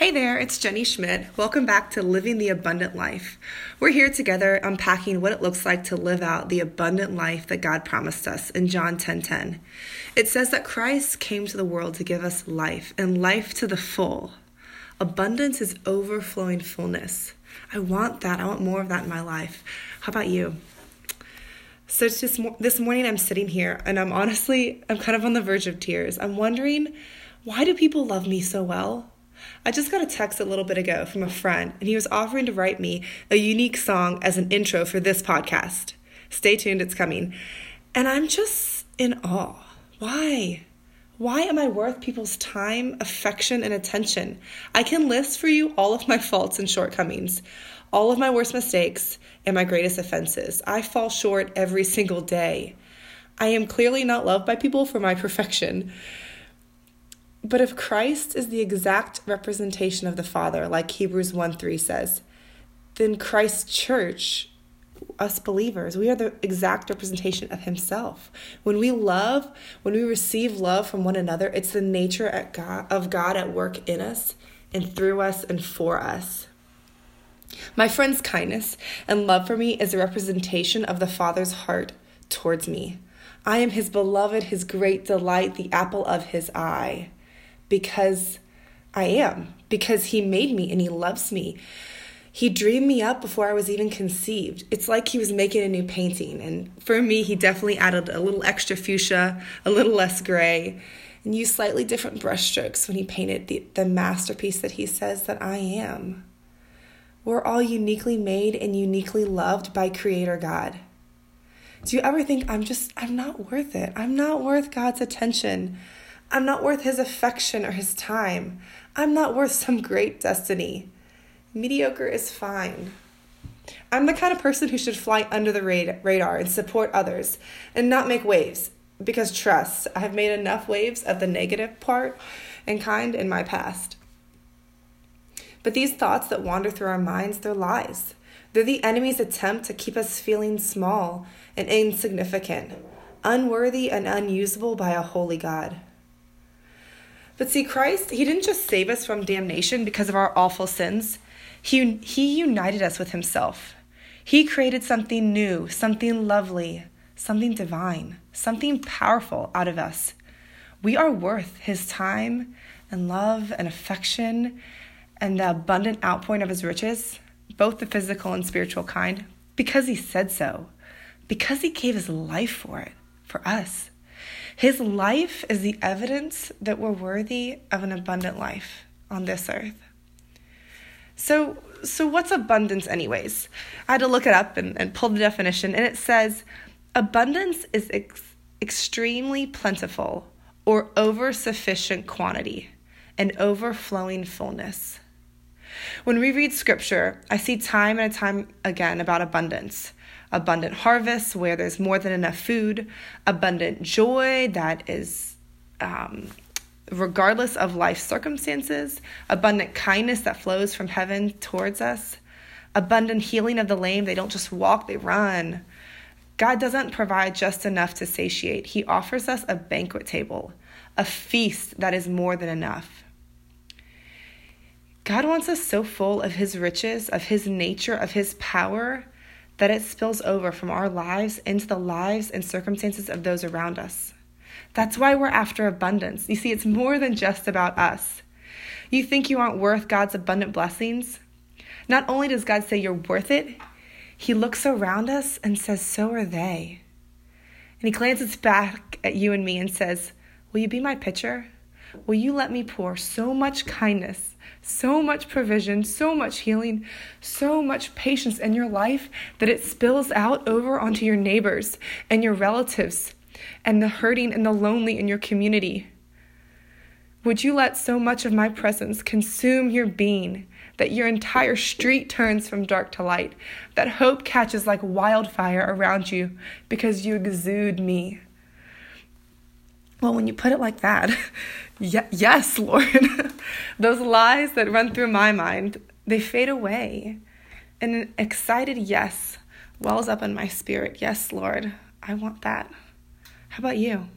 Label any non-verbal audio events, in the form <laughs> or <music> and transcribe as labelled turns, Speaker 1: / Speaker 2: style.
Speaker 1: Hey there, it's Jenny Schmidt. Welcome back to Living the Abundant Life. We're here together unpacking what it looks like to live out the abundant life that God promised us in John 10:10. 10, 10. It says that Christ came to the world to give us life and life to the full. Abundance is overflowing fullness. I want that. I want more of that in my life. How about you? So just this morning I'm sitting here and I'm honestly I'm kind of on the verge of tears. I'm wondering why do people love me so well? I just got a text a little bit ago from a friend, and he was offering to write me a unique song as an intro for this podcast. Stay tuned, it's coming. And I'm just in awe. Why? Why am I worth people's time, affection, and attention? I can list for you all of my faults and shortcomings, all of my worst mistakes, and my greatest offenses. I fall short every single day. I am clearly not loved by people for my <laughs> perfection. But if Christ is the exact representation of the Father, like Hebrews 1 3 says, then Christ's church, us believers, we are the exact representation of Himself. When we love, when we receive love from one another, it's the nature at God, of God at work in us and through us and for us. My friend's kindness and love for me is a representation of the Father's heart towards me. I am His beloved, His great delight, the apple of His eye because I am, because He made me and He loves me. He dreamed me up before I was even conceived. It's like He was making a new painting. And for me, He definitely added a little extra fuchsia, a little less gray, and used slightly different brushstrokes when He painted the, the masterpiece that He says that I am. We're all uniquely made and uniquely loved by Creator God. Do you ever think I'm just, I'm not worth it? I'm not worth God's attention. I'm not worth his affection or his time. I'm not worth some great destiny. Mediocre is fine. I'm the kind of person who should fly under the radar and support others and not make waves because trust, I have made enough waves of the negative part and kind in my past. But these thoughts that wander through our minds, they're lies. They're the enemy's attempt to keep us feeling small and insignificant, unworthy and unusable by a holy God. But see, Christ, He didn't just save us from damnation because of our awful sins, He, he united us with Himself. He created something new, something lovely, something divine, something powerful out of us. We are worth His time and love and affection and the abundant outpouring of His riches, both the physical and spiritual kind, because He said so, because He gave His life for it, for us. His life is the evidence that we're worthy of an abundant life on this earth. So, so what's abundance, anyways? I had to look it up and, and pull the definition, and it says abundance is ex- extremely plentiful or over sufficient quantity, and overflowing fullness. When we read scripture, I see time and time again about abundance abundant harvests where there's more than enough food, abundant joy that is um, regardless of life circumstances, abundant kindness that flows from heaven towards us, abundant healing of the lame. They don't just walk, they run. God doesn't provide just enough to satiate, He offers us a banquet table, a feast that is more than enough. God wants us so full of His riches, of His nature, of His power, that it spills over from our lives into the lives and circumstances of those around us. That's why we're after abundance. You see, it's more than just about us. You think you aren't worth God's abundant blessings? Not only does God say you're worth it, He looks around us and says, So are they. And He glances back at you and me and says, Will you be my pitcher? Will you let me pour so much kindness, so much provision, so much healing, so much patience in your life that it spills out over onto your neighbors and your relatives and the hurting and the lonely in your community? Would you let so much of my presence consume your being that your entire street turns from dark to light, that hope catches like wildfire around you because you exude me? Well, when you put it like that, <laughs> yes, Lord, <laughs> those lies that run through my mind, they fade away. And an excited yes wells up in my spirit. Yes, Lord, I want that. How about you?